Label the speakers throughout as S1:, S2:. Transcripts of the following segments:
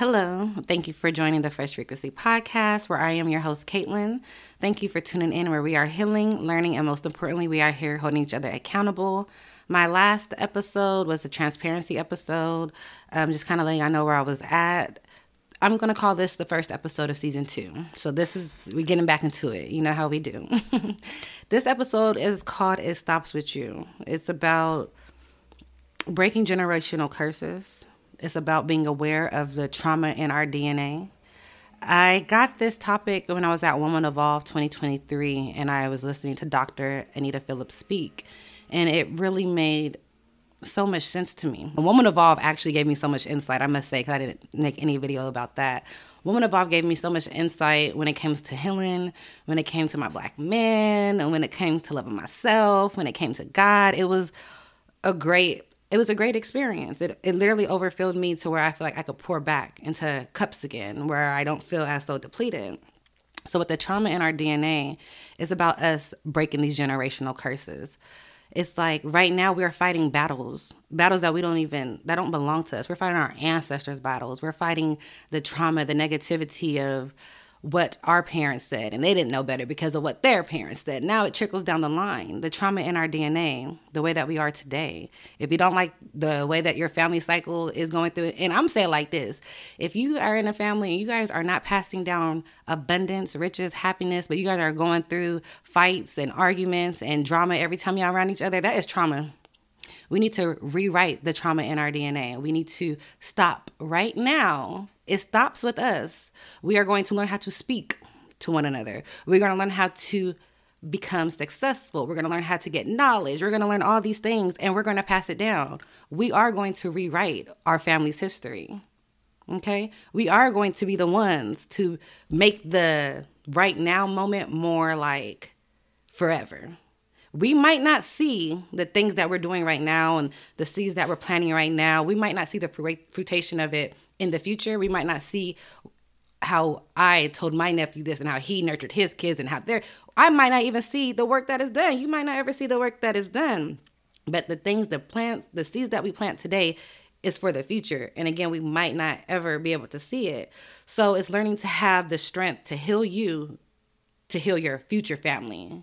S1: Hello. Thank you for joining the Fresh Frequency podcast, where I am your host, Caitlin. Thank you for tuning in, where we are healing, learning, and most importantly, we are here holding each other accountable. My last episode was a transparency episode, um, just kind of letting I know where I was at. I'm going to call this the first episode of season two. So, this is, we're getting back into it. You know how we do. this episode is called It Stops With You. It's about breaking generational curses it's about being aware of the trauma in our DNA. I got this topic when I was at Woman Evolve 2023 and I was listening to Dr. Anita Phillips speak, and it really made so much sense to me. Woman Evolve actually gave me so much insight, I must say, because I didn't make any video about that. Woman Evolve gave me so much insight when it comes to healing, when it came to my black men, and when it came to loving myself, when it came to God. It was a great it was a great experience. It, it literally overfilled me to where I feel like I could pour back into cups again, where I don't feel as though depleted. So, with the trauma in our DNA, it's about us breaking these generational curses. It's like right now we're fighting battles, battles that we don't even, that don't belong to us. We're fighting our ancestors' battles. We're fighting the trauma, the negativity of what our parents said and they didn't know better because of what their parents said. Now it trickles down the line. The trauma in our DNA, the way that we are today. If you don't like the way that your family cycle is going through, and I'm saying like this if you are in a family and you guys are not passing down abundance, riches, happiness, but you guys are going through fights and arguments and drama every time y'all around each other, that is trauma. We need to rewrite the trauma in our DNA. We need to stop right now it stops with us. We are going to learn how to speak to one another. We're going to learn how to become successful. We're going to learn how to get knowledge. We're going to learn all these things and we're going to pass it down. We are going to rewrite our family's history. Okay? We are going to be the ones to make the right now moment more like forever. We might not see the things that we're doing right now and the seeds that we're planting right now. We might not see the fruition of it in the future, we might not see how I told my nephew this and how he nurtured his kids and how they're, I might not even see the work that is done. You might not ever see the work that is done. But the things, the plants, the seeds that we plant today is for the future. And again, we might not ever be able to see it. So it's learning to have the strength to heal you, to heal your future family.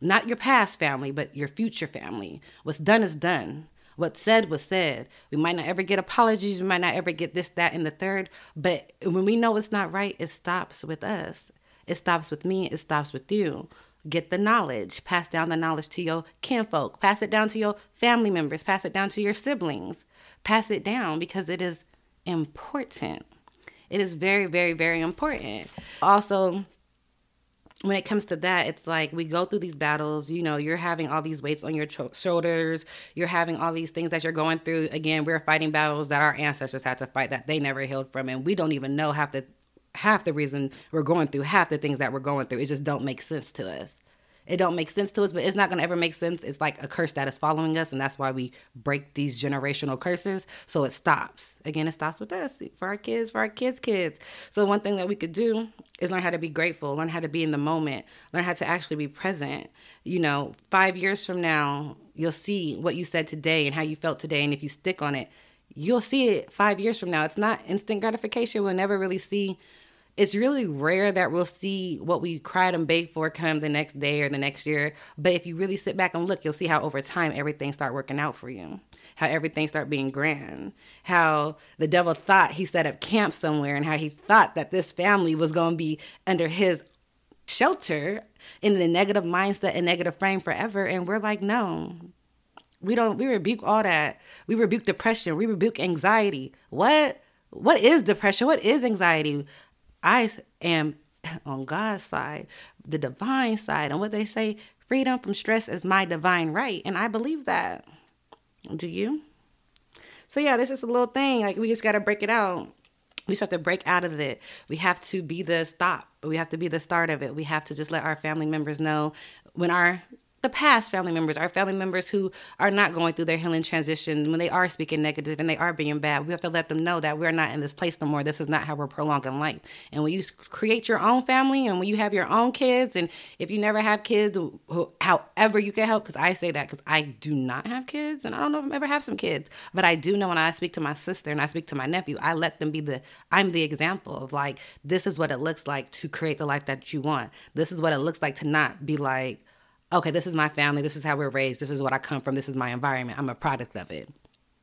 S1: Not your past family, but your future family. What's done is done. What said was said. We might not ever get apologies. We might not ever get this, that, and the third. But when we know it's not right, it stops with us. It stops with me. It stops with you. Get the knowledge. Pass down the knowledge to your kinfolk. Pass it down to your family members. Pass it down to your siblings. Pass it down because it is important. It is very, very, very important. Also, when it comes to that, it's like we go through these battles. You know, you're having all these weights on your cho- shoulders. You're having all these things that you're going through. Again, we're fighting battles that our ancestors had to fight that they never healed from, and we don't even know half the half the reason we're going through half the things that we're going through. It just don't make sense to us it don't make sense to us, but it's not gonna ever make sense. It's like a curse that is following us, and that's why we break these generational curses. So it stops. Again, it stops with us for our kids, for our kids' kids. So one thing that we could do is learn how to be grateful, learn how to be in the moment, learn how to actually be present. You know, five years from now, you'll see what you said today and how you felt today, and if you stick on it, you'll see it five years from now. It's not instant gratification. We'll never really see it's really rare that we'll see what we cried and begged for come the next day or the next year. But if you really sit back and look, you'll see how over time everything start working out for you. How everything start being grand. How the devil thought he set up camp somewhere and how he thought that this family was going to be under his shelter in the negative mindset and negative frame forever. And we're like, no, we don't, we rebuke all that. We rebuke depression. We rebuke anxiety. What? What is depression? What is anxiety? I am on God's side, the divine side. And what they say, freedom from stress is my divine right. And I believe that. Do you? So, yeah, this is a little thing. Like, we just got to break it out. We just have to break out of it. We have to be the stop. We have to be the start of it. We have to just let our family members know when our the past family members, our family members who are not going through their healing transition, when they are speaking negative and they are being bad, we have to let them know that we're not in this place no more. This is not how we're prolonging life. And when you create your own family and when you have your own kids, and if you never have kids, however you can help, because I say that because I do not have kids and I don't know if I'm ever have some kids, but I do know when I speak to my sister and I speak to my nephew, I let them be the, I'm the example of like, this is what it looks like to create the life that you want. This is what it looks like to not be like, okay, this is my family, this is how we're raised, this is what I come from, this is my environment, I'm a product of it.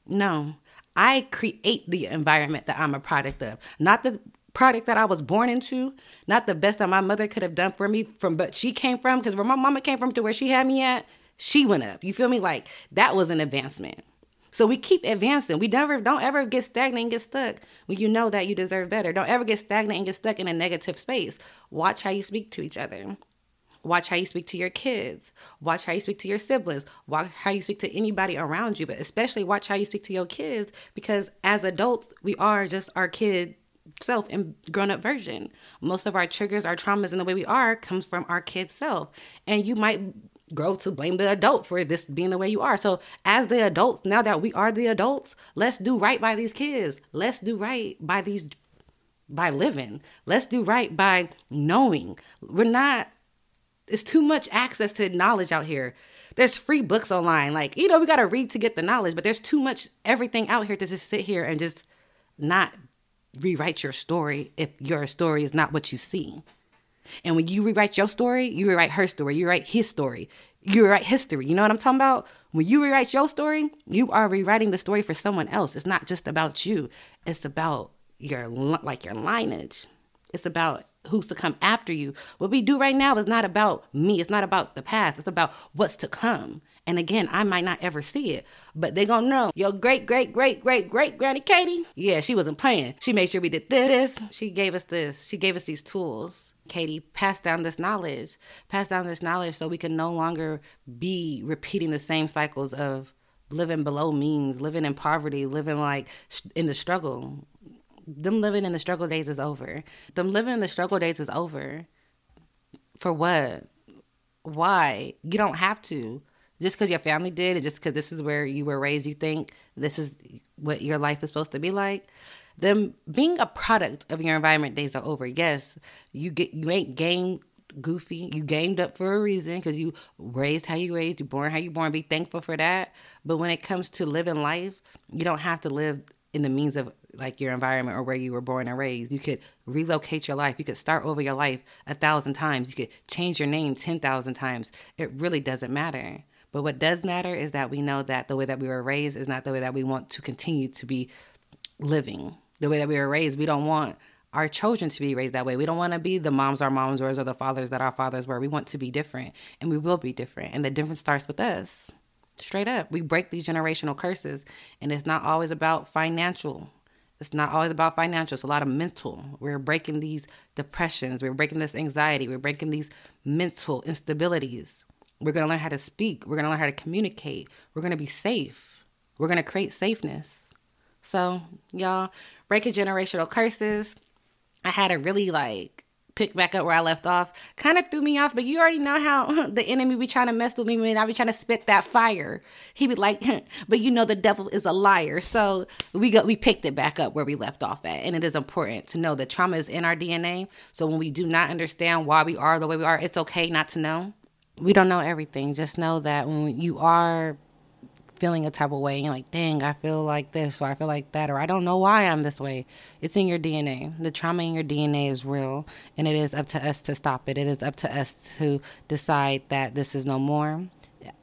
S1: No, I create the environment that I'm a product of, not the product that I was born into, not the best that my mother could have done for me from but she came from because where my mama came from to where she had me at, she went up. You feel me? Like that was an advancement. So we keep advancing. We never don't ever get stagnant and get stuck when you know that you deserve better. Don't ever get stagnant and get stuck in a negative space. Watch how you speak to each other. Watch how you speak to your kids. Watch how you speak to your siblings. Watch how you speak to anybody around you, but especially watch how you speak to your kids because as adults, we are just our kid self and grown up version. Most of our triggers, our traumas, and the way we are comes from our kid self. And you might grow to blame the adult for this being the way you are. So, as the adults, now that we are the adults, let's do right by these kids. Let's do right by these by living. Let's do right by knowing. We're not it's too much access to knowledge out here. There's free books online. Like, you know, we got to read to get the knowledge, but there's too much everything out here to just sit here and just not rewrite your story if your story is not what you see. And when you rewrite your story, you rewrite her story, you write his story, you rewrite history. You know what I'm talking about? When you rewrite your story, you are rewriting the story for someone else. It's not just about you. It's about your like your lineage. It's about who's to come after you. What we do right now is not about me. It's not about the past. It's about what's to come. And again, I might not ever see it, but they gonna know. Your great, great, great, great, great granny Katie, yeah, she wasn't playing. She made sure we did this. She gave us this. She gave us these tools. Katie passed down this knowledge, passed down this knowledge so we can no longer be repeating the same cycles of living below means, living in poverty, living like in the struggle them living in the struggle days is over. Them living in the struggle days is over. For what? Why? You don't have to. Just because your family did, just because this is where you were raised, you think this is what your life is supposed to be like. Them being a product of your environment days are over. Yes, you get you ain't game goofy. You gamed up for a reason because you raised how you raised, you born how you born. Be thankful for that. But when it comes to living life, you don't have to live in the means of like your environment or where you were born and raised. You could relocate your life. You could start over your life a thousand times. You could change your name 10,000 times. It really doesn't matter. But what does matter is that we know that the way that we were raised is not the way that we want to continue to be living. The way that we were raised, we don't want our children to be raised that way. We don't want to be the moms our moms were or the fathers that our fathers were. We want to be different and we will be different. And the difference starts with us. Straight up. We break these generational curses. And it's not always about financial. It's not always about financial. It's a lot of mental. We're breaking these depressions. We're breaking this anxiety. We're breaking these mental instabilities. We're going to learn how to speak. We're going to learn how to communicate. We're going to be safe. We're going to create safeness. So, y'all, breaking generational curses. I had a really like pick back up where I left off. Kind of threw me off, but you already know how the enemy be trying to mess with me when I be trying to spit that fire. He be like, but you know the devil is a liar. So we got we picked it back up where we left off at. And it is important to know that trauma is in our DNA. So when we do not understand why we are the way we are, it's okay not to know. We don't know everything. Just know that when you are feeling a type of way and you're like, dang, I feel like this or I feel like that or I don't know why I'm this way. It's in your DNA. The trauma in your DNA is real and it is up to us to stop it. It is up to us to decide that this is no more.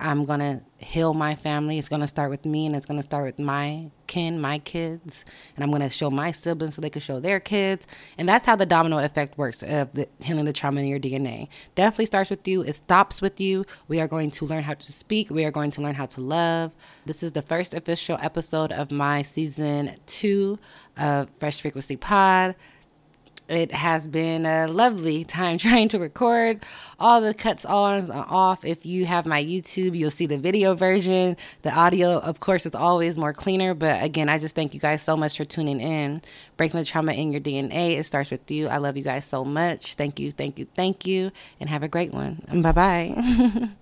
S1: I'm going to heal my family. It's going to start with me and it's going to start with my kin, my kids. And I'm going to show my siblings so they can show their kids. And that's how the domino effect works of the, healing the trauma in your DNA. Definitely starts with you. It stops with you. We are going to learn how to speak. We are going to learn how to love. This is the first official episode of my season two of Fresh Frequency Pod. It has been a lovely time trying to record all the cuts on are off. If you have my YouTube, you'll see the video version. The audio, of course, is always more cleaner. But again, I just thank you guys so much for tuning in. Breaking the trauma in your DNA. It starts with you. I love you guys so much. Thank you, thank you, thank you, and have a great one. Bye bye.